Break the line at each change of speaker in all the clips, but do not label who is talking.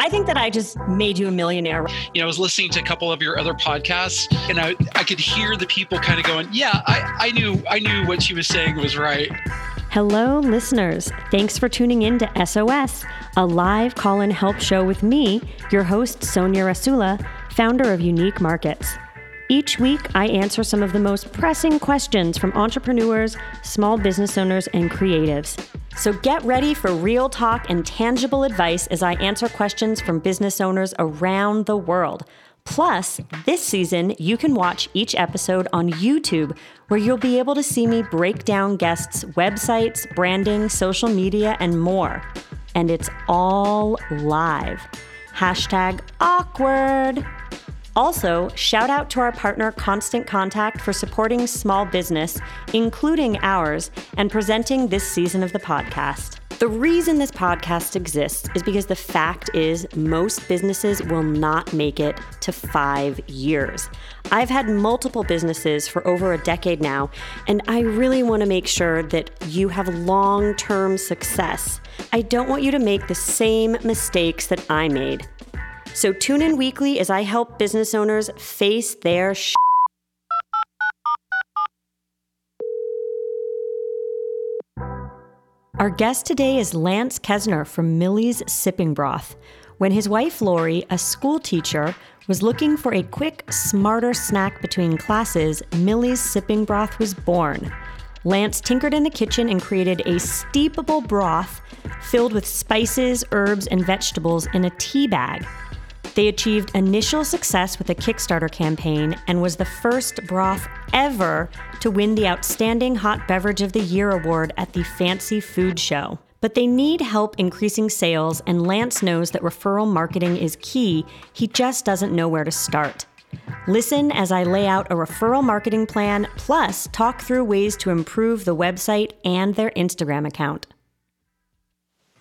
I think that I just made you a millionaire.
You know, I was listening to a couple of your other podcasts and I, I could hear the people kind of going, yeah, I, I knew I knew what she was saying was right.
Hello, listeners. Thanks for tuning in to SOS, a live call and help show with me, your host, Sonia Rasula, founder of Unique Markets. Each week, I answer some of the most pressing questions from entrepreneurs, small business owners, and creatives. So get ready for real talk and tangible advice as I answer questions from business owners around the world. Plus, this season, you can watch each episode on YouTube, where you'll be able to see me break down guests' websites, branding, social media, and more. And it's all live. Hashtag awkward. Also, shout out to our partner Constant Contact for supporting small business, including ours, and presenting this season of the podcast. The reason this podcast exists is because the fact is most businesses will not make it to five years. I've had multiple businesses for over a decade now, and I really want to make sure that you have long term success. I don't want you to make the same mistakes that I made. So tune in weekly as I help business owners face their sh- Our guest today is Lance Kesner from Millie's Sipping Broth. When his wife Lori, a school teacher, was looking for a quick, smarter snack between classes, Millie's Sipping Broth was born. Lance tinkered in the kitchen and created a steepable broth filled with spices, herbs, and vegetables in a tea bag. They achieved initial success with a Kickstarter campaign and was the first broth ever to win the Outstanding Hot Beverage of the Year award at the Fancy Food Show. But they need help increasing sales, and Lance knows that referral marketing is key. He just doesn't know where to start. Listen as I lay out a referral marketing plan, plus talk through ways to improve the website and their Instagram account.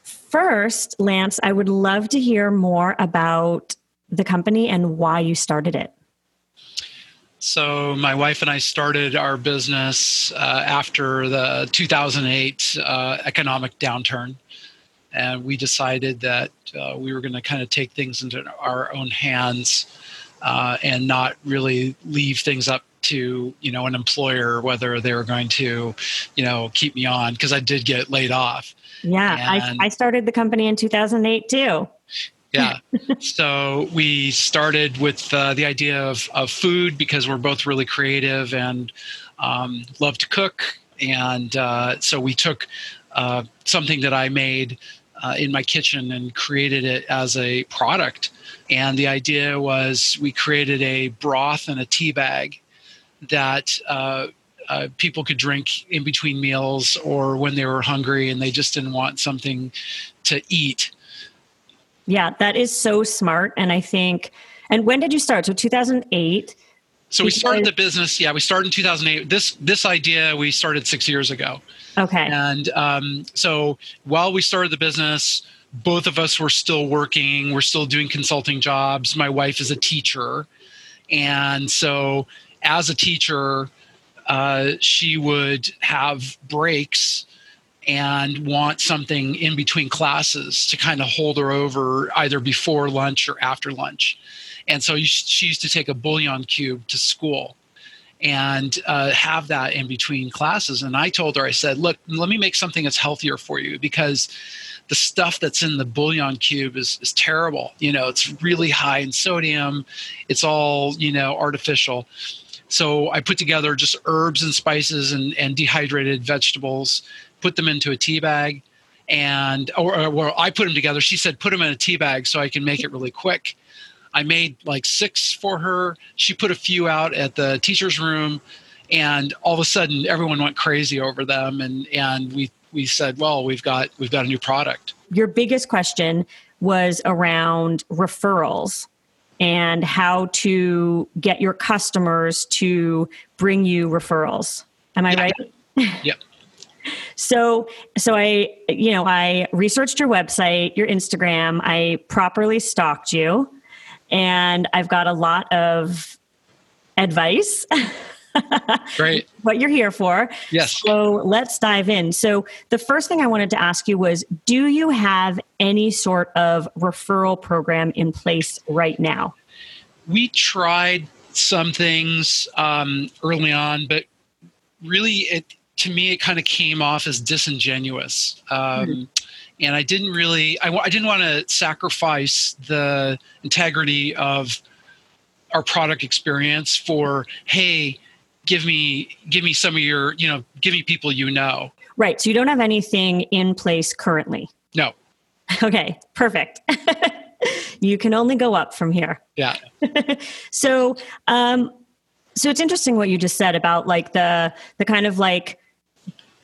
First, Lance, I would love to hear more about the company and why you started it.
So, my wife and I started our business uh, after the 2008 uh, economic downturn. And we decided that uh, we were going to kind of take things into our own hands uh, and not really leave things up to you know an employer whether they were going to you know keep me on because I did get laid off.
Yeah, I, I started the company in 2008 too
yeah. so we started with uh, the idea of, of food because we're both really creative and um, love to cook. And uh, so we took uh, something that I made uh, in my kitchen and created it as a product. And the idea was we created a broth and a tea bag that uh, uh, people could drink in between meals or when they were hungry and they just didn't want something to eat.
Yeah, that is so smart. And I think, and when did you start? So 2008.
So we started the business. Yeah, we started in 2008. This this idea we started six years ago.
Okay.
And um, so while we started the business, both of us were still working. We're still doing consulting jobs. My wife is a teacher, and so as a teacher, uh, she would have breaks and want something in between classes to kind of hold her over either before lunch or after lunch. And so she used to take a bouillon cube to school and uh, have that in between classes. And I told her, I said, look, let me make something that's healthier for you because the stuff that's in the bouillon cube is, is terrible. You know, it's really high in sodium, it's all, you know, artificial. So I put together just herbs and spices and, and dehydrated vegetables put them into a tea bag and or, or well, I put them together. She said put them in a tea bag so I can make it really quick. I made like six for her. She put a few out at the teacher's room, and all of a sudden everyone went crazy over them. And and we we said, well, we've got we've got a new product.
Your biggest question was around referrals and how to get your customers to bring you referrals. Am I
yeah.
right?
yep.
So, so I, you know, I researched your website, your Instagram. I properly stalked you, and I've got a lot of advice
Great.
what you're here for.
Yes.
So let's dive in. So the first thing I wanted to ask you was do you have any sort of referral program in place right now?
We tried some things um, early on, but really, it to me, it kind of came off as disingenuous. Um, mm-hmm. And I didn't really, I, I didn't want to sacrifice the integrity of our product experience for, hey, give me give me some of your you know give me people you know.
Right so you don't have anything in place currently?
No.
Okay perfect. You can only go up from here.
Yeah.
So um so it's interesting what you just said about like the the kind of like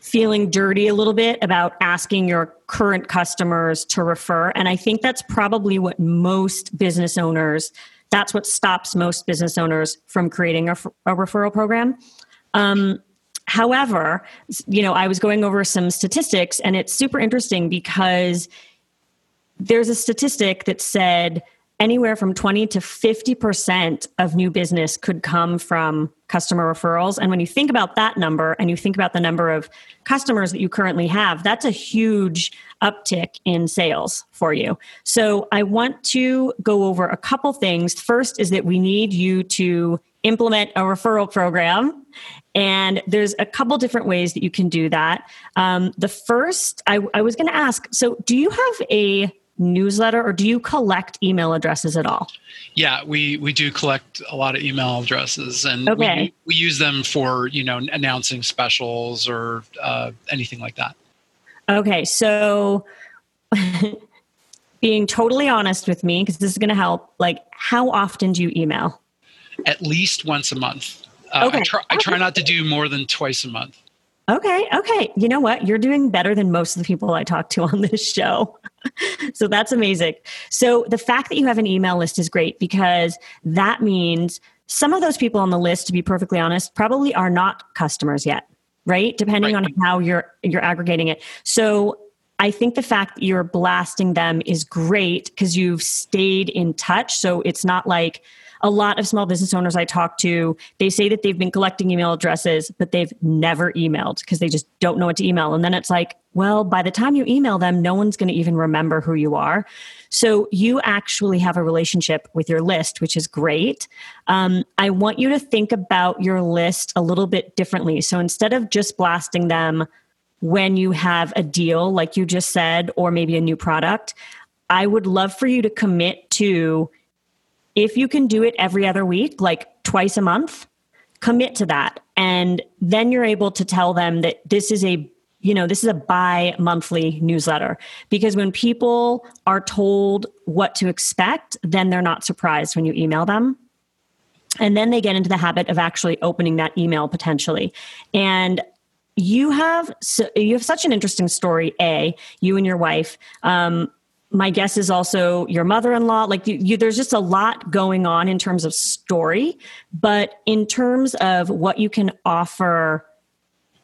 feeling dirty a little bit about asking your current customers to refer and i think that's probably what most business owners that's what stops most business owners from creating a, a referral program. Um, however, you know, I was going over some statistics, and it's super interesting because there's a statistic that said anywhere from 20 to 50% of new business could come from customer referrals. And when you think about that number and you think about the number of customers that you currently have, that's a huge uptick in sales for you. So I want to go over a couple things. First is that we need you to implement a referral program. And there's a couple different ways that you can do that. Um, the first, I, I was going to ask so, do you have a newsletter or do you collect email addresses at all?
Yeah, we we do collect a lot of email addresses and okay. we, we use them for, you know, announcing specials or uh, anything like that.
Okay, so being totally honest with me because this is going to help, like how often do you email?
At least once a month. Uh, okay. I try, I try not to do more than twice a month.
Okay, okay. You know what? You're doing better than most of the people I talk to on this show. so that's amazing. So the fact that you have an email list is great because that means some of those people on the list to be perfectly honest probably are not customers yet, right? Depending right. on how you're you're aggregating it. So I think the fact that you're blasting them is great because you've stayed in touch. So it's not like a lot of small business owners I talk to, they say that they've been collecting email addresses, but they've never emailed because they just don't know what to email. And then it's like, well, by the time you email them, no one's going to even remember who you are. So you actually have a relationship with your list, which is great. Um, I want you to think about your list a little bit differently. So instead of just blasting them when you have a deal, like you just said, or maybe a new product, I would love for you to commit to if you can do it every other week, like twice a month, commit to that. And then you're able to tell them that this is a you know this is a bi monthly newsletter. Because when people are told what to expect then they're not surprised when you email them. And then they get into the habit of actually opening that email potentially. And you have so you have such an interesting story a you and your wife. Um, my guess is also your mother-in-law like you, you, there's just a lot going on in terms of story but in terms of what you can offer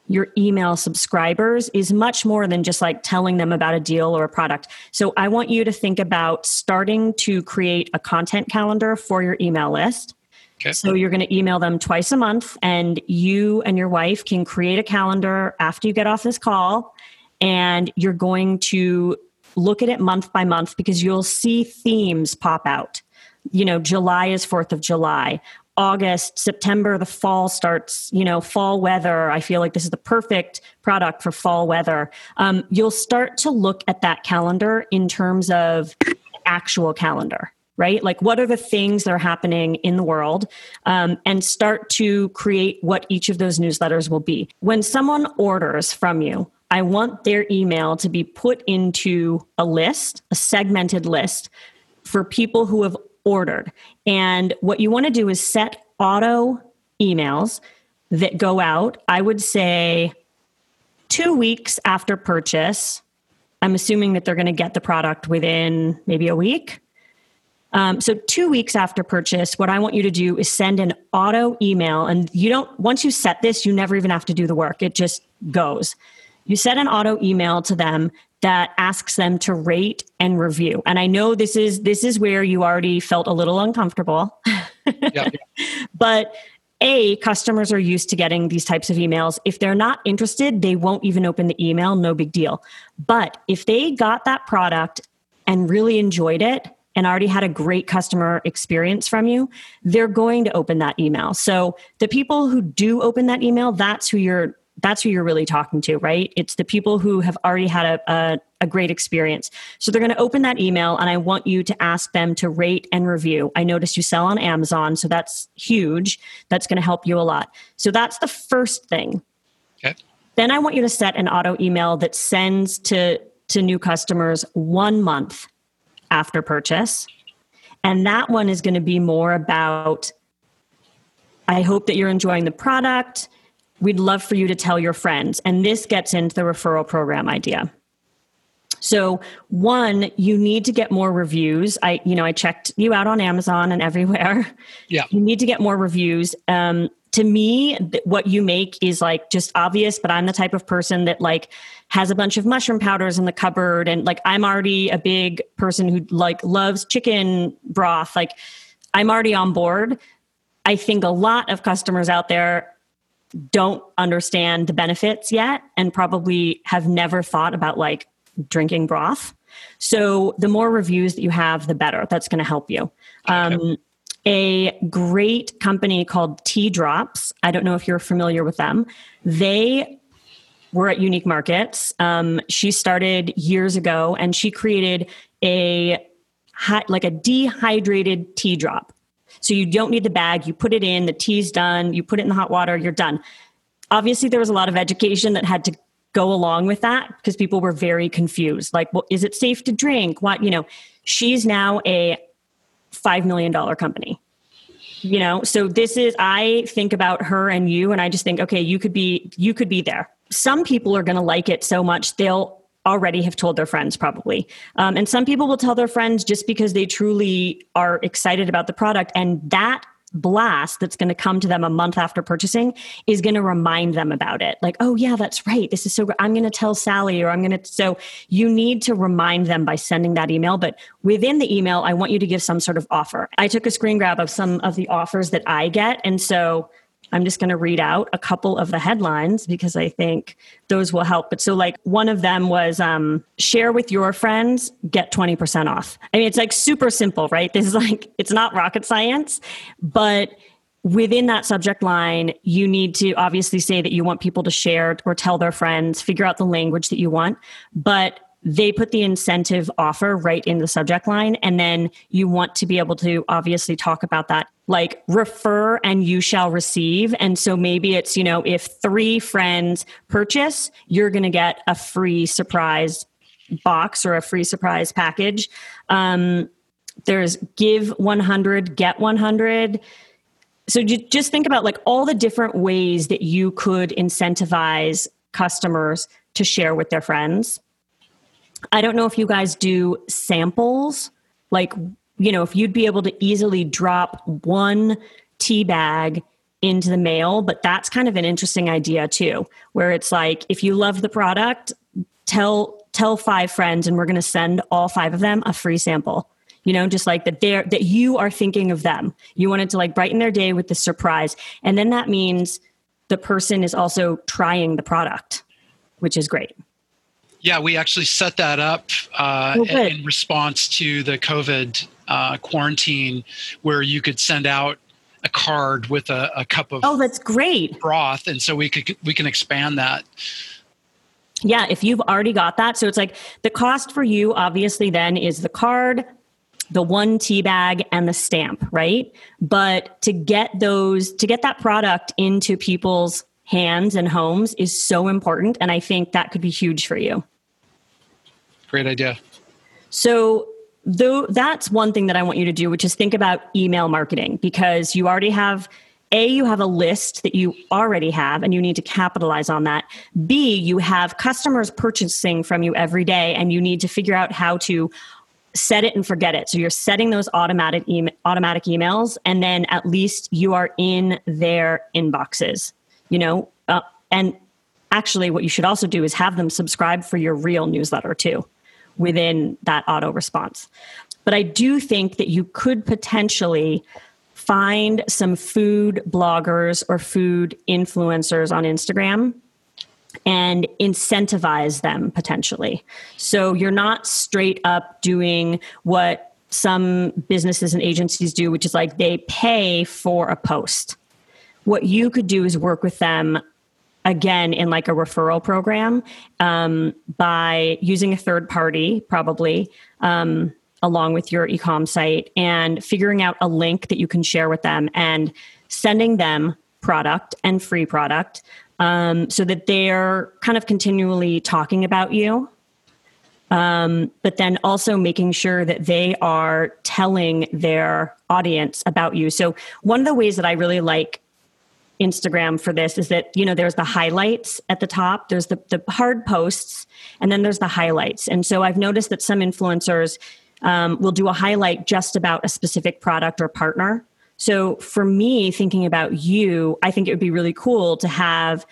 your email subscribers is much more than just like telling them about a deal or a product so i want you to think about starting to create a content calendar for your email list okay. so you're going to email them twice a month and you and your wife can create a calendar after you get off this call and you're going to look at it month by month because you'll see themes pop out. You know, July is 4th of July. August, September, the fall starts, you know, fall weather. I feel like this is the perfect product for fall weather. Um, you'll start to look at that calendar in terms of actual calendar right? Like, what are the things that are happening in the world? Um, and start to create what each of those newsletters will be. When someone orders from you, I want their email to be put into a list, a segmented list for people who have ordered. And what you want to do is set auto emails that go out, I would say two weeks after purchase. I'm assuming that they're going to get the product within maybe a week. Um, so, two weeks after purchase, what I want you to do is send an auto email. And you don't, once you set this, you never even have to do the work, it just goes you send an auto email to them that asks them to rate and review and i know this is this is where you already felt a little uncomfortable
yeah, yeah.
but A, customers are used to getting these types of emails. If they're not interested, they won't even open the email, no big deal. But if they got that product and really enjoyed it, and already had a great customer experience from you, they're going to open that email. So the people who do open that email, that's who you're that's who you're really talking to, right? It's the people who have already had a, a, a great experience. So they're going to open that email, and I want you to ask them to rate and review. I noticed you sell on Amazon, so that's huge. That's going to help you a lot. So that's the first thing.
Okay.
Then I want you to set an auto email that sends to to new customers one month after purchase. And that one is going to be more about I hope that you're enjoying the product we'd love for you to tell your friends. And this gets into the referral program idea. So one, you need to get more reviews. I, you know, I checked you out on Amazon and everywhere.
Yeah.
You need to get more reviews. Um, to me, th- what you make is like just obvious, but I'm the type of person that like has a bunch of mushroom powders in the cupboard. And like, I'm already a big person who like loves chicken broth. Like I'm already on board. I think a lot of customers out there don't understand the benefits yet and probably have never thought about like drinking broth. So the more reviews that you have, the better. That's going to help you. Um, a great company called Tea Drops. I don't know if you're familiar with them. They were at Unique Markets. Um, she started years ago, and she created a hot, like a dehydrated tea drop. So you don't need the bag. You put it in, the tea's done, you put it in the hot water, you're done. Obviously, there was a lot of education that had to go along with that because people were very confused. Like, well, is it safe to drink? What, you know, she's now a $5 million company. You know, so this is, I think about her and you, and I just think, okay, you could be, you could be there. Some people are going to like it so much, they'll already have told their friends probably. Um, and some people will tell their friends just because they truly are excited about the product. And that blast that's going to come to them a month after purchasing is going to remind them about it. Like oh yeah that's right. This is so great i'm going to tell sally or i'm going to so you need to remind them by sending that email. But within the email i want you to give some sort of offer. I took a screen grab of some of the offers that i get. And so I'm just going to read out a couple of the headlines because I think those will help. But so, like, one of them was um, share with your friends, get 20% off. I mean, it's like super simple, right? This is like, it's not rocket science, but within that subject line, you need to obviously say that you want people to share or tell their friends, figure out the language that you want. But they put the incentive offer right in the subject line and then you want to be able to obviously talk about that like refer and you shall receive. And so maybe it's you know if three friends purchase you're going to get a free surprise box or a free surprise package. Um, there's give 100 get 100 so just think about like all the different ways that you could incentivize customers to share with their friends I don't know if you guys do samples, like, you know, if you'd be able to easily drop one tea bag into the mail, but that's kind of an interesting idea too, where it's like, if you love the product, tell tell five friends and we're going to send all five of them a free sample. You know just like that they're that you are thinking of them. You wanted to like brighten their day with the surprise. And then that means the person is also trying the product which is great
yeah, we actually set that up uh, oh, in response to the COVID uh, quarantine, where you could send out a card with a, a cup of
oh, that's great
broth, and so we could we can expand that.
Yeah, if you've already got that, so it's like the cost for you obviously then is the card, the one tea bag and the stamp, right? But to get those to get that product into people's hands and homes is so important and I think that could be huge for you.
Great idea.
So, though that's one thing that I want you to do, which is think about email marketing because you already have a, you have a list that you already have and you need to capitalize on that. B, you have customers purchasing from you every day and you need to figure out how to set it and forget it. So you're setting those automatic e- automatic emails and then at least you are in their inboxes, you know? Uh, and actually what you should also do is have them subscribe for your real newsletter too within that auto response. But I do think that you could potentially find some food bloggers or food influencers on Instagram and incentivize them potentially. So you're not straight up doing what some businesses and agencies do, which is like they pay for a post. What you could do is work with them again in like a referral program um, by using a third party, probably. Um, along with your ecom site and figuring out a link that you can share with them and sending them product and free product um, so that they're kind of continually talking about you. Um, but then also making sure that they are telling their audience about you. So, one of the ways that I really like Instagram for this is that, you know, there's the highlights at the top, there's the, the hard posts, and then there's the highlights. And so I've noticed that some influencers um, will do a highlight just about a specific product or partner. So for me, thinking about you, I think it would be really cool to have,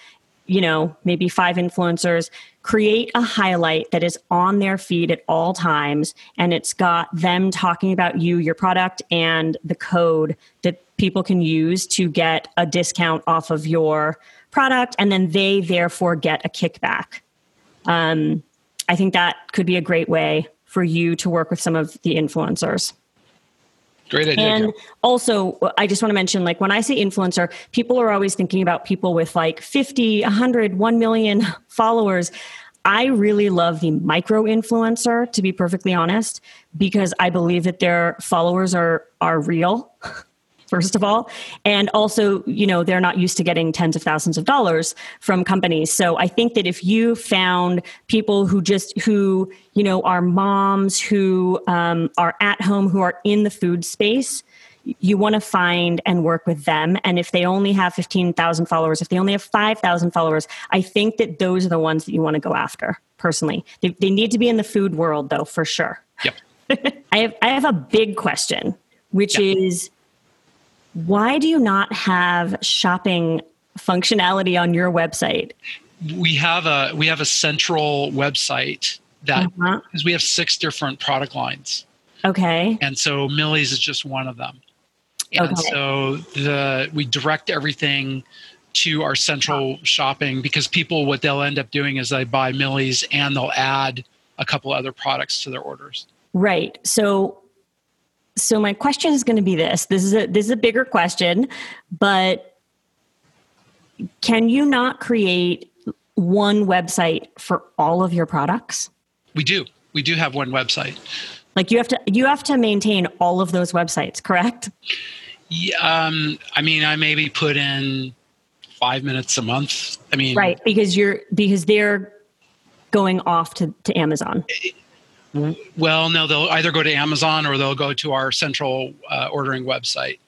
you know, maybe five influencers create a highlight that is on their feed at all times. And it's got them talking about you, your product, and the code that people can use to get a discount off of your product. And then they therefore get a kickback. Um, I think that could be a great way for you to work with some of the influencers.
Great idea.
And also, I just want to mention like when I say influencer, people are always thinking about people with like 50, 100, 1 million followers. I really love the micro influencer, to be perfectly honest, because I believe that their followers are are real. first of all. And also you know they're not used to getting tens of thousands of dollars from companies. So i think that if you found people who just who you know are moms who um, are at home who are in the food space you want to find and work with them. And if they only have 15,000 followers if they only have 5,000 followers i think that those are the ones that you want to go after personally. They, they need to be in the food world though for sure.
Yep.
I have I have a big question, which yep. is why do you not have shopping functionality on your website?
We have a we have a central website that uh-huh. because we have six different product lines.
Okay.
And so Millie's is just one of them. And okay. so the we direct everything to our central shopping because people what they'll end up doing is they buy Millie's and they'll add a couple other products to their orders.
Right. So so my question is going to be this this is a this is a bigger question but can you not create one website for all of your products?
We do. We do have one website.
Like you have to you have to maintain all of those websites correct?
Yeah, um, i mean i maybe put in five minutes a month. I mean
right because you're because they're going off to, to amazon
well, no, they'll either go to Amazon or they'll go to our central uh, ordering website.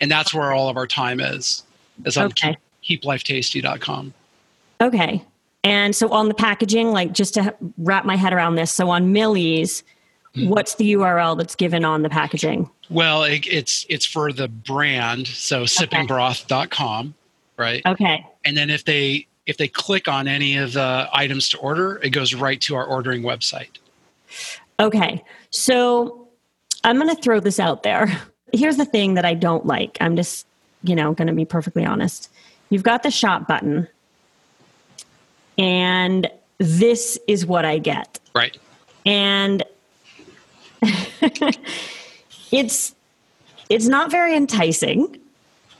And that's where all of our time is, is on okay. keep, keeplifetasty.com.
Okay. And so on the packaging, like just to wrap my head around this, so on Millie's, mm-hmm. what's the URL that's given on the packaging?
Well, it, it's it's for the brand, so sippingbroth.com, right?
Okay.
And then if they if they click on any of the items to order, it goes right to our ordering website.
Okay. So I'm going to throw this out there. Here's the thing that I don't like. I'm just, you know, going to be perfectly honest. You've got the shop button, and this is what I get.
Right.
And it's it's not very enticing.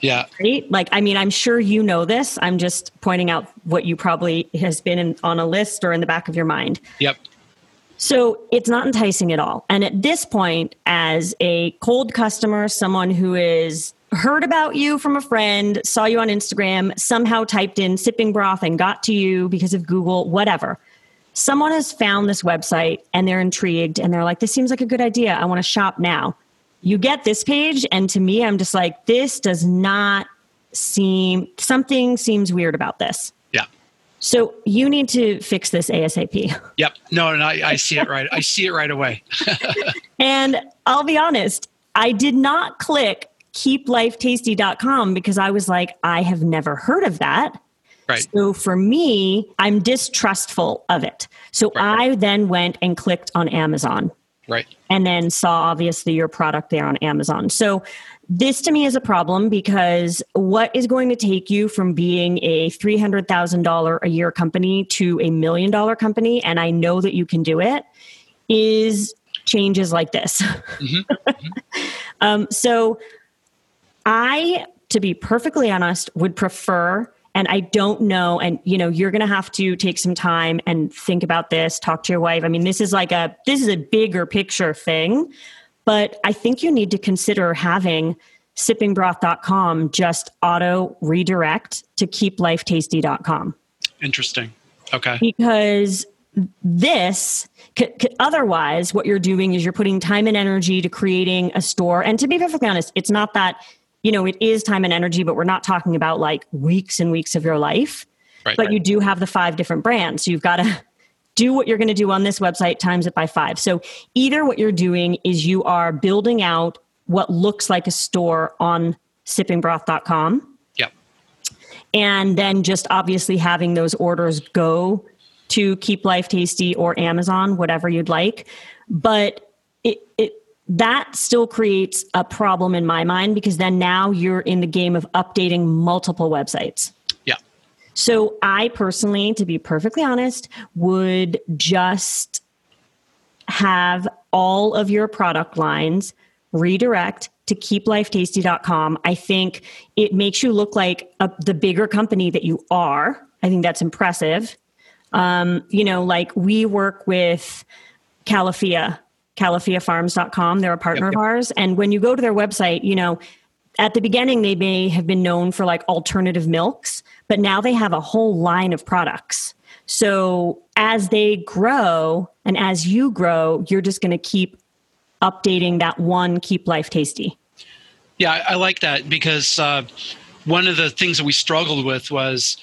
Yeah.
Right? Like, I mean, I'm sure you know this. I'm just pointing out what you probably has been in, on a list or in the back of your mind.
Yep.
So it's not enticing at all. And at this point, as a cold customer, someone who is heard about you from a friend, saw you on Instagram, somehow typed in sipping broth and got to you because of Google, whatever. Someone has found this website and they're intrigued and they're like, this seems like a good idea. I want to shop now. You get this page, and to me, I'm just like, this does not seem, something seems weird about this. So you need to fix this ASAP.
Yep. No, no, I, I see it right. I see it right away.
and I'll be honest, I did not click keeplifetasty.com because I was like, I have never heard of that.
Right.
So for me, I'm distrustful of it. So right. I then went and clicked on Amazon.
Right.
And then saw obviously your product there on Amazon. So this to me is a problem because what is going to take you from being a $300,000 a year company to a million dollar company, and I know that you can do it, is changes like this. Mm-hmm. Mm-hmm. um, so I, to be perfectly honest, would prefer and i don't know and you know you're going to have to take some time and think about this talk to your wife i mean this is like a this is a bigger picture thing but i think you need to consider having sippingbroth.com just auto redirect to keeplifetasty.com
interesting okay
because this c- c- otherwise what you're doing is you're putting time and energy to creating a store and to be perfectly honest it's not that you know, it is time and energy, but we're not talking about like weeks and weeks of your life. Right, but right. you do have the five different brands. So you've got to do what you're going to do on this website times it by five. So either what you're doing is you are building out what looks like a store on sippingbroth.com.
Yep.
And then just obviously having those orders go to Keep Life Tasty or Amazon, whatever you'd like. But it, it that still creates a problem in my mind because then now you're in the game of updating multiple websites. So I personally, to be perfectly honest, would just have all of your product lines redirect to keeplifetasty.com. I think it makes you look like a, the bigger company that you are. I think that's impressive. Um, you know, like we work with Califia califiafarms.com. They're a partner yep, yep. of ours. And when you go to their website, you know, at the beginning, they may have been known for like alternative milks, but now they have a whole line of products. So as they grow and as you grow, you're just going to keep updating that one Keep Life Tasty.
Yeah, I, I like that because uh, one of the things that we struggled with was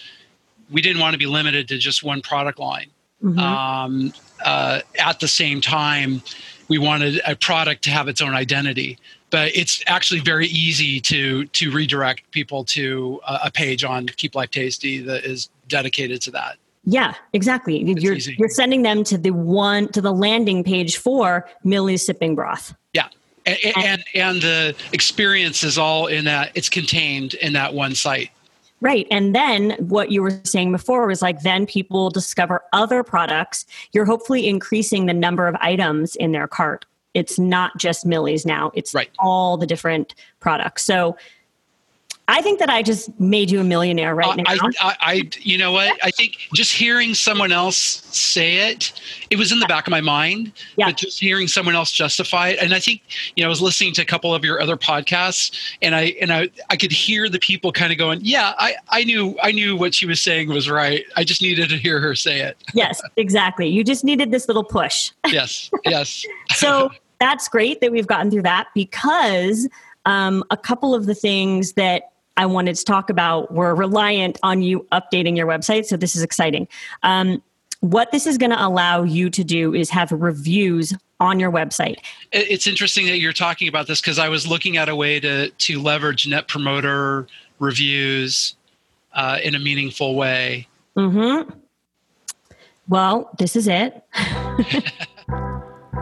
we didn't want to be limited to just one product line. Mm-hmm. Um, uh, at the same time, we wanted a product to have its own identity but it's actually very easy to to redirect people to a, a page on keep life tasty that is dedicated to that
yeah exactly it's you're easy. you're sending them to the one to the landing page for millie's sipping broth
yeah and, and and the experience is all in that it's contained in that one site
Right. And then what you were saying before was like, then people discover other products. You're hopefully increasing the number of items in their cart. It's not just Millie's now, it's right. all the different products. So I think that I just made you a millionaire right now.
I, I, I, you know what? I think just hearing someone else say it, it was in the back of my mind. Yeah. But just hearing someone else justify it, and I think you know, I was listening to a couple of your other podcasts, and I and I I could hear the people kind of going, "Yeah, I I knew I knew what she was saying was right. I just needed to hear her say it."
yes, exactly. You just needed this little push.
yes. Yes.
so that's great that we've gotten through that because um, a couple of the things that I wanted to talk about were reliant on you updating your website. So this is exciting. Um, what this is going to allow you to do is have reviews on your website.
It's interesting that you're talking about this because I was looking at a way to to leverage Net Promoter reviews uh, in a meaningful way.
Hmm. Well, this is it.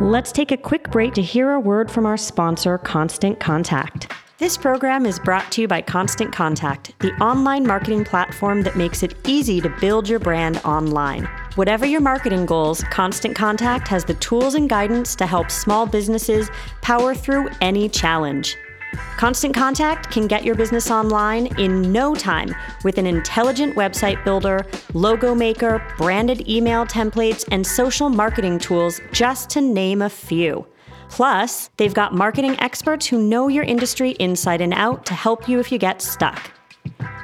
Let's take a quick break to hear a word from our sponsor, Constant Contact. This program is brought to you by Constant Contact, the online marketing platform that makes it easy to build your brand online. Whatever your marketing goals, Constant Contact has the tools and guidance to help small businesses power through any challenge. Constant Contact can get your business online in no time with an intelligent website builder, logo maker, branded email templates, and social marketing tools, just to name a few. Plus, they've got marketing experts who know your industry inside and out to help you if you get stuck.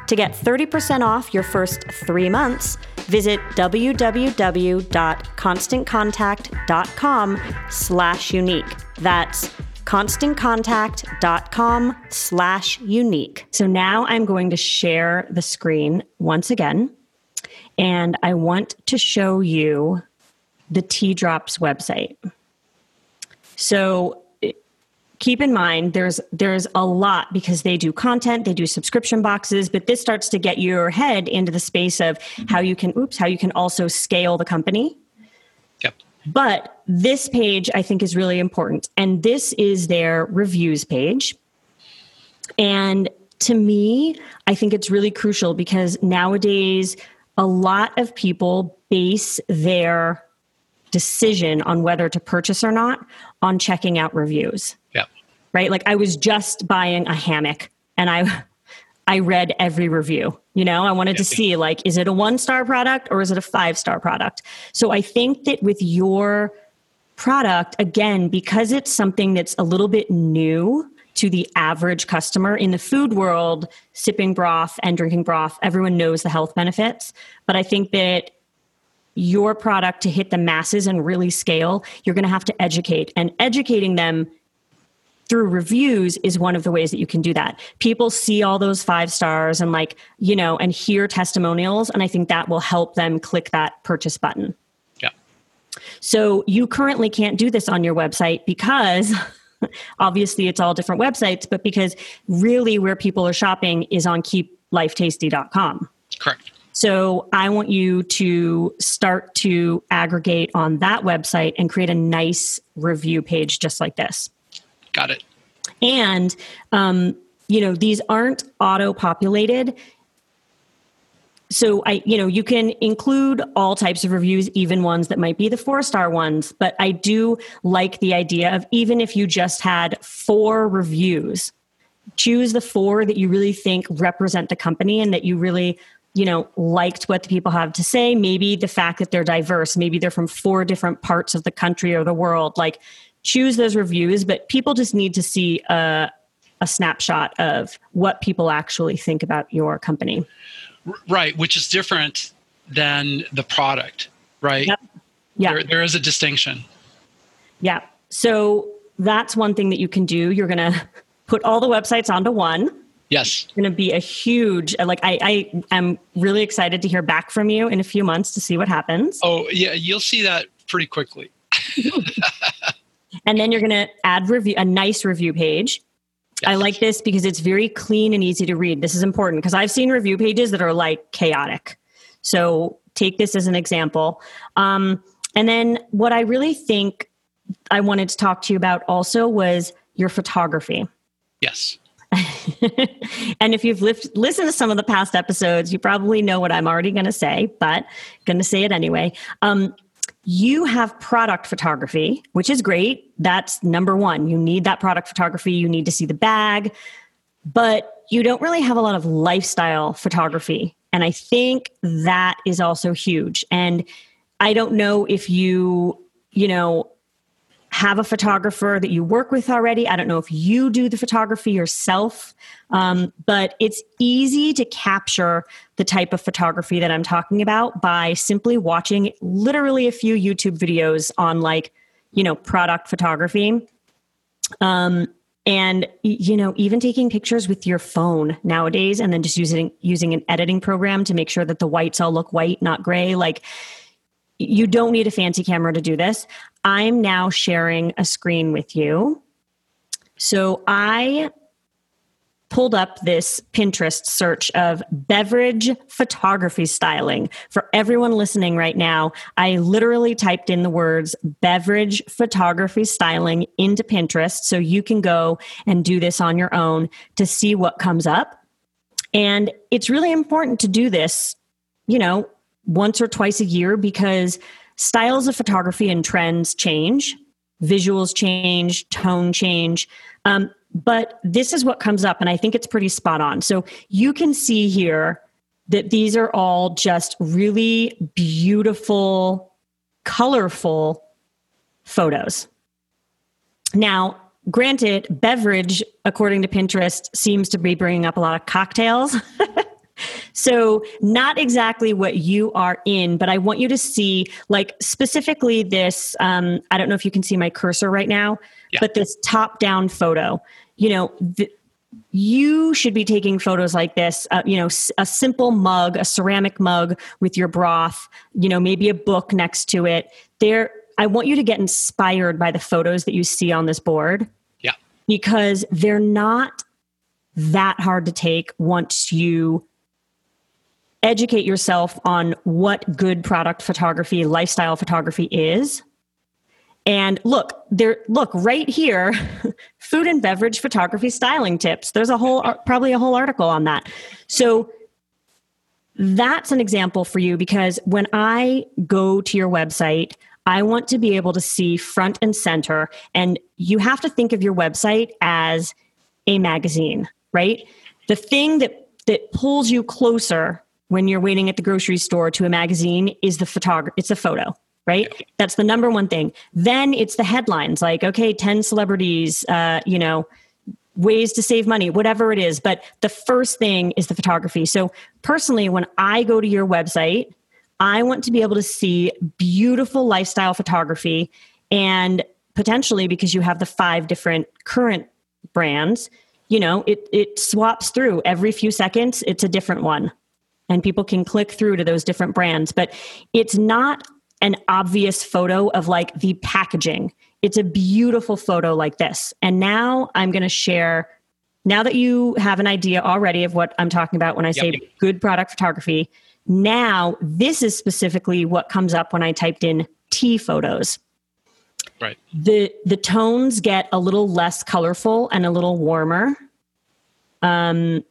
To get 30% off your first three months, visit www.constantcontact.com slash unique. That's constantcontact.com slash unique. So now I'm going to share the screen once again, and I want to show you the Tea Drops website. So keep in mind there's there's a lot because they do content they do subscription boxes but this starts to get your head into the space of how you can oops how you can also scale the company But this page I think is really important. And this is their reviews page. And to me, I think it's really crucial because nowadays a lot of people base their decision on whether to purchase or not on checking out reviews.
Yeah.
Right? Like I was just buying a hammock and I I read every review. You know, I wanted to see like is it a 1-star product or is it a 5-star product? So I think that with your product again because it's something that's a little bit new to the average customer in the food world sipping broth and drinking broth everyone knows the health benefits but i think that your product to hit the masses and really scale, you're going to have to educate. And educating them through reviews is one of the ways that you can do that. People see all those five stars and, like, you know, and hear testimonials. And I think that will help them click that purchase button.
Yeah.
So you currently can't do this on your website because. obviously it's all different websites but because really where people are shopping is on keeplifetasty.com
correct
so I want you to start to aggregate on that website and create a nice review page just like this.
Got it.
And, um, you know, these aren't auto populated. So I, you know, you can include all types of reviews, even ones that might be the four star ones. But I do like the idea of even if you just had four reviews, choose the four that you really think represent the company and that you really you know, liked what the people have to say. Maybe the fact that they're diverse, maybe they're from four different parts of the country or the world. Like, choose those reviews, but people just need to see a, a snapshot of what people actually think about your company.
Right, which is different than the product, right?
Yep. Yeah.
There, there is a distinction.
Yeah. So that's one thing that you can do. You're going to put all the websites onto one
Yes.
It's going to be a huge, uh, like, I, I am really excited to hear back from you in a few months to see what happens.
Oh, yeah. You'll see that pretty quickly.
and then you're going to add review, a nice review page. Yes. I like this because it's very clean and easy to read. This is important because I've seen review pages that are like chaotic. So take this as an example. Um, and then what I really think I wanted to talk to you about also was your photography.
Yes.
and if you've listened to some of the past episodes, you probably know what I'm already going to say, but going to say it anyway. Um, you have product photography, which is great. That's number one. You need that product photography. You need to see the bag, but you don't really have a lot of lifestyle photography. And I think that is also huge. And I don't know if you, you know, have a photographer that you work with already. I don't know if you do the photography yourself, um, but it's easy to capture the type of photography that I'm talking about by simply watching literally a few YouTube videos on, like, you know, product photography. Um, and you know even taking pictures with your phone nowadays and then just using using an editing program to make sure that the whites all look white not gray like you don't need a fancy camera to do this. I'm now sharing a screen with you. So I pulled up this Pinterest search of beverage photography styling. For everyone listening right now, I literally typed in the words beverage photography styling into Pinterest so you can go and do this on your own to see what comes up. And it's really important to do this, you know, once or twice a year because styles of photography and trends change, visuals change, tone change. Um, but this is what comes up, and I think it's pretty spot on. So you can see here that these are all just really beautiful, colorful photos. Now, granted, beverage, according to Pinterest, seems to be bringing up a lot of cocktails. So, not exactly what you are in, but I want you to see, like, specifically this. Um, I don't know if you can see my cursor right now, yeah. but this top down photo. You know, the, you should be taking photos like this uh, you know a simple mug a ceramic mug with your broth you know maybe a book next to it there i want you to get inspired by the photos that you see on this board
yeah
because they're not that hard to take once you educate yourself on what good product photography, lifestyle photography is. And look, there look right here, food and beverage photography styling tips. There's a whole probably a whole article on that. So that's an example for you because when I go to your website, I want to be able to see front and center and you have to think of your website as a magazine, right? The thing that that pulls you closer when you're waiting at the grocery store to a magazine is the photography. It's a photo, right? That's the number one thing. Then it's the headlines like, okay, 10 celebrities, uh, you know, ways to save money, whatever it is. But the first thing is the photography. So personally, when I go to your website, I want to be able to see beautiful lifestyle photography and potentially because you have the five different current brands, you know, it, it swaps through every few seconds, it's a different one. And people can click through to those different brands. But it's not an obvious photo of like the packaging. It's a beautiful photo like this. And now I'm going to share. Now that you have an idea already of what I'm talking about when I say yep. good product photography, now this is specifically what comes up when I typed in tea photos.
Right.
The the tones get a little less colorful and a little warmer. Um,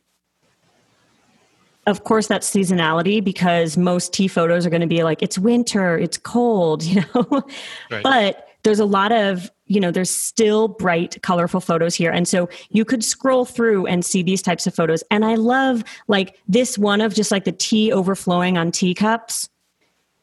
of course that's seasonality because most tea photos are going to be like it's winter it's cold you know? Right. but there's a lot of you know there's still bright colorful photos here. And so you could scroll through and see these types of photos. And i love like this one of just like the tea overflowing on teacups.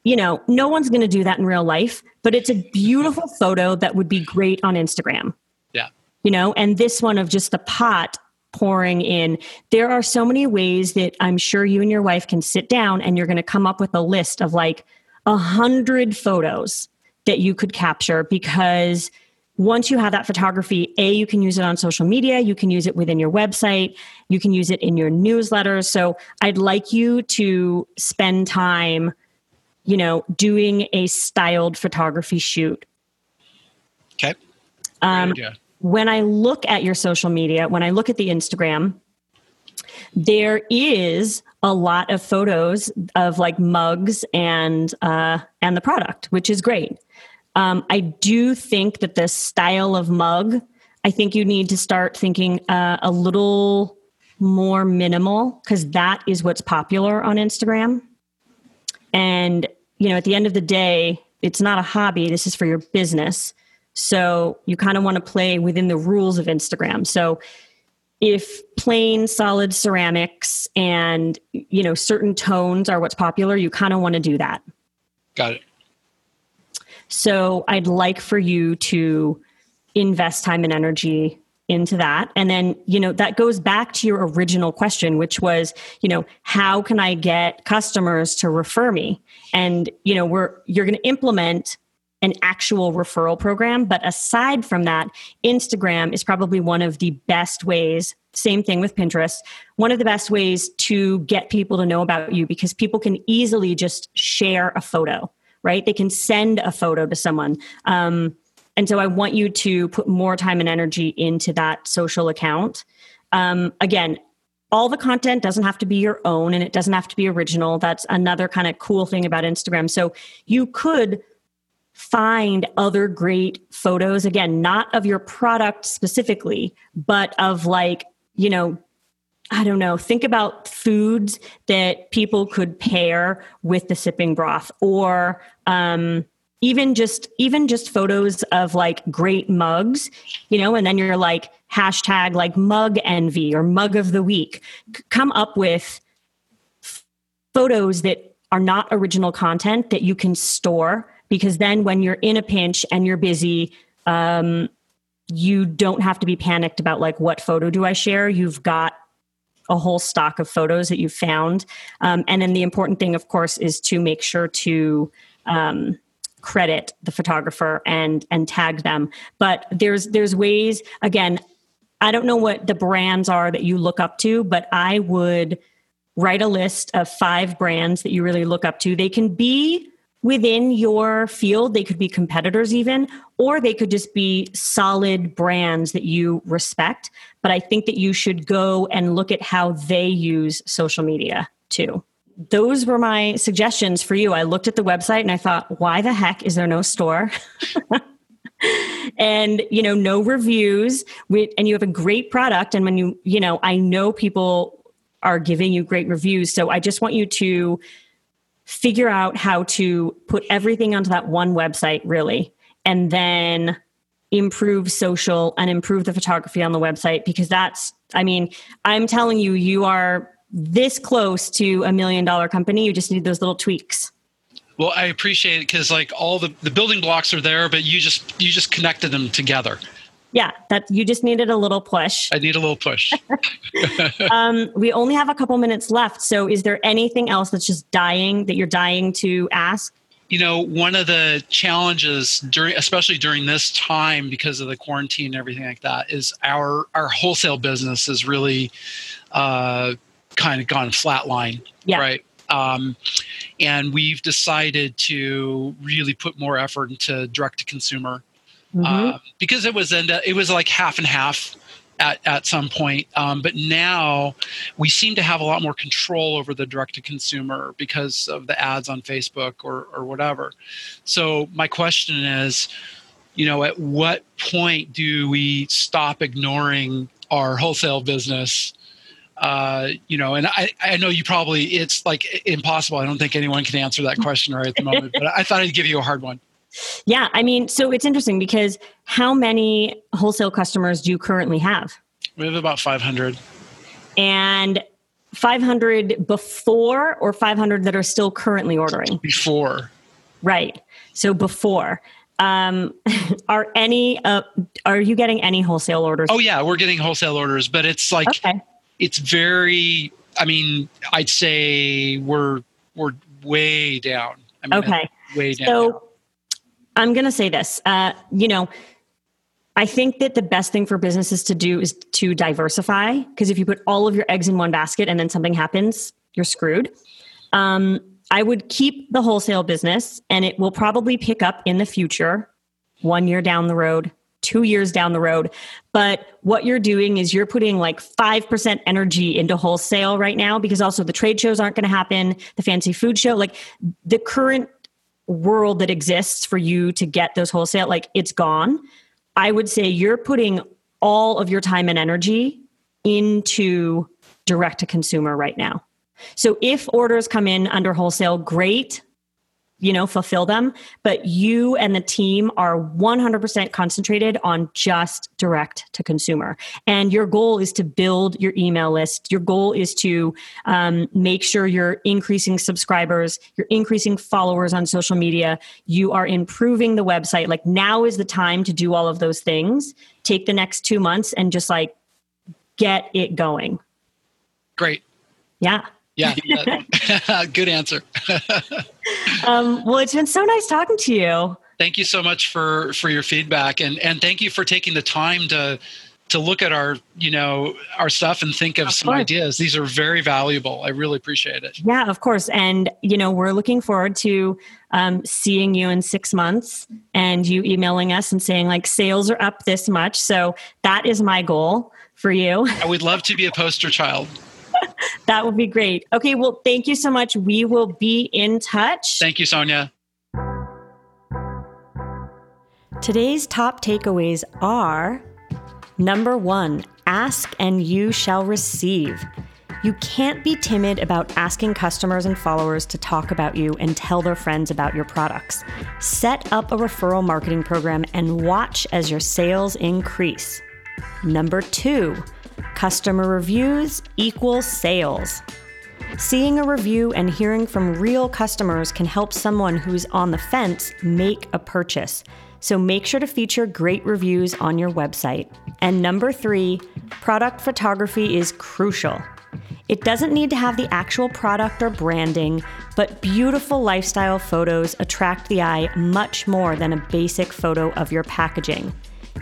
You know no one's going to do that in real life but it's a beautiful photo that would be great on instagram.
Yeah.
You know and this one of just the pot pouring in. There are so many ways that I'm sure you and your wife can sit down and you're going to come up with a list of like a hundred photos that you could capture because once you have that photography, A, you can use it on social media, you can use it within your website, you can use it in your newsletters. So I'd like you to spend time, you know, doing a styled photography shoot.
Okay.
Um, when I look at your social media, when I look at the Instagram, there is a lot of photos of like mugs and uh, and the product, which is great. Um, I do think that the style of mug, I think you need to start thinking uh, a little more minimal because that is what's popular on Instagram. And you know, at the end of the day, it's not a hobby. This is for your business. So you kind of want to play within the rules of Instagram. So if plain solid ceramics and you know certain tones are what's popular, you kind of want to do that.
Got it.
So I'd like for you to invest time and energy into that and then you know that goes back to your original question which was you know how can i get customers to refer me and you know we're you're going to implement an actual referral program. But aside from that, Instagram is probably one of the best ways. Same thing with Pinterest. One of the best ways to get people to know about you because people can easily just share a photo, right? They can send a photo to someone. Um, and so I want you to put more time and energy into that social account. Um, again, all the content doesn't have to be your own and it doesn't have to be original. That's another kind of cool thing about Instagram. So you could find other great photos again not of your product specifically but of like you know i don't know think about foods that people could pair with the sipping broth or um, even just even just photos of like great mugs you know and then you're like hashtag like mug envy or mug of the week. Come up with photos that are not original content that you can store because then when you're in a pinch and you're busy um, you don't have to be panicked about like what photo do i share? You've got a whole stock of photos that you've found. Um, and then the important thing of course is to make sure to um, credit the photographer and and tag them. But there's there's ways again i don't know what the brands are that you look up to but i would write a list of five brands that you really look up to. They can be within your field. They could be competitors, even, or they could just be solid brands that you respect. But I think that you should go and look at how they use social media too. Those were my suggestions for you. I looked at the website and I thought, why the heck is there no store? and you know no reviews with, and you have a great product and when you you know i know people are giving you great reviews so i just want you to figure out how to put everything onto that one website really and then improve social and improve the photography on the website because that's i mean i'm telling you you are this close to a million dollar company. You just need those little tweaks.
Well i appreciate it because like all the the building blocks are there but you just you just connected them together
yeah that you just needed a little push.
I need a little push.
Um, we only have a couple minutes left so is there anything else that's just dying that you're dying to ask?
You know one of the challenges during especially during this time because of the quarantine and everything like that is our our wholesale business is really uh, kind of gone flatline
yeah.
right? Um, and we've decided to really put more effort into direct to consumer mm-hmm. uh, because it was end it was like half and half at, at some point. Um, but now we seem to have a lot more control over the direct to consumer because of the ads on Facebook or, or whatever. So, my question is you know, at what point do we stop ignoring our wholesale business? Uh, you know, and I, I know you probably, it's like impossible. I don't think anyone can answer that question right at the moment, but I thought I'd give you a hard one.
Yeah, I mean, so it's interesting because how many wholesale customers do you currently have?
We have about 500.
And 500 before or 500 that are still currently ordering?
Before.
Right. So before. Um, are any uh, are you getting any wholesale orders?
Oh yeah, we're getting wholesale orders, but it's like okay. it's very I mean, I'd say we're we're way down. I mean,
okay.
Way down.
So I'm going to say this. Uh, you know, I think that the best thing for businesses to do is to diversify because if you put all of your eggs in one basket and then something happens, you're screwed. Um, I would keep the wholesale business and it will probably pick up in the future, one year down the road, two years down the road. But what you're doing is you're putting like 5% energy into wholesale right now because also the trade shows aren't going to happen, the fancy food show, like the current world that exists for you to get those wholesale, like it's gone. I would say you're putting all of your time and energy into direct to consumer right now. So if orders come in under wholesale, great you know, fulfill them. But you and the team are 100% concentrated on just direct to consumer. And your goal is to build your email list. Your goal is to um, make sure you're increasing subscribers, you're increasing followers on social media, you are improving the website. Like now is the time to do all of those things. Take the next two months and just like get it going.
Great.
Yeah.
Yeah, yeah. good answer.
um, well, it's been so nice talking to you.
Thank you so much for for your feedback, and and thank you for taking the time to to look at our you know our stuff and think of, of some course. ideas. These are very valuable. I really appreciate it.
Yeah, of course, and you know we're looking forward to um, seeing you in six months and you emailing us and saying like sales are up this much. So that is my goal for you.
I would love to be a poster child.
That would be great. Okay, well, thank you so much. We will be in touch.
Thank you, Sonja.
Today's top takeaways are number one, ask and you shall receive. You can't be timid about asking customers and followers to talk about you and tell their friends about your products. Set up a referral marketing program and watch as your sales increase. Number two, Customer reviews equal sales. Seeing a review and hearing from real customers can help someone who's on the fence make a purchase. So make sure to feature great reviews on your website. And number three, product photography is crucial. It doesn't need to have the actual product or branding, but beautiful lifestyle photos attract the eye much more than a basic photo of your packaging.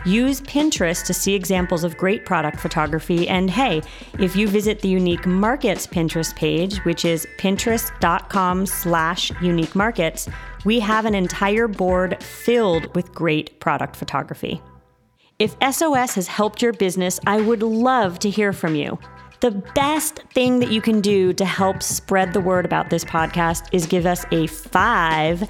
Use Pinterest to see examples of great product photography. And hey, if you visit the Unique Markets Pinterest page, which is pinterest.com slash unique markets, we have an entire board filled with great product photography. If SOS has helped your business, I would love to hear from you. The best thing that you can do to help spread the word about this podcast is give us a five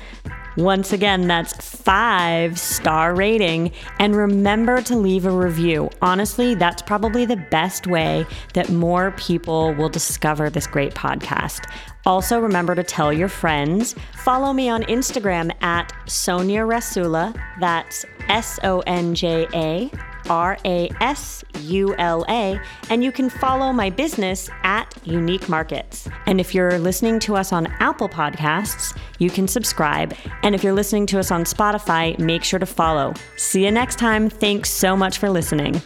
Once again, that's five star rating. And remember to leave a review. Honestly, that's probably the best way that more people will discover this great podcast. Also, remember to tell your friends. Follow me on Instagram at Sonja Rasula. That's S O N J A R A S U L A, and you can follow my business at Unique Markets. And if you're listening to us on Apple Podcasts, you can subscribe. And if you're listening to us on Spotify, make sure to follow. See you next time. Thanks so much for listening.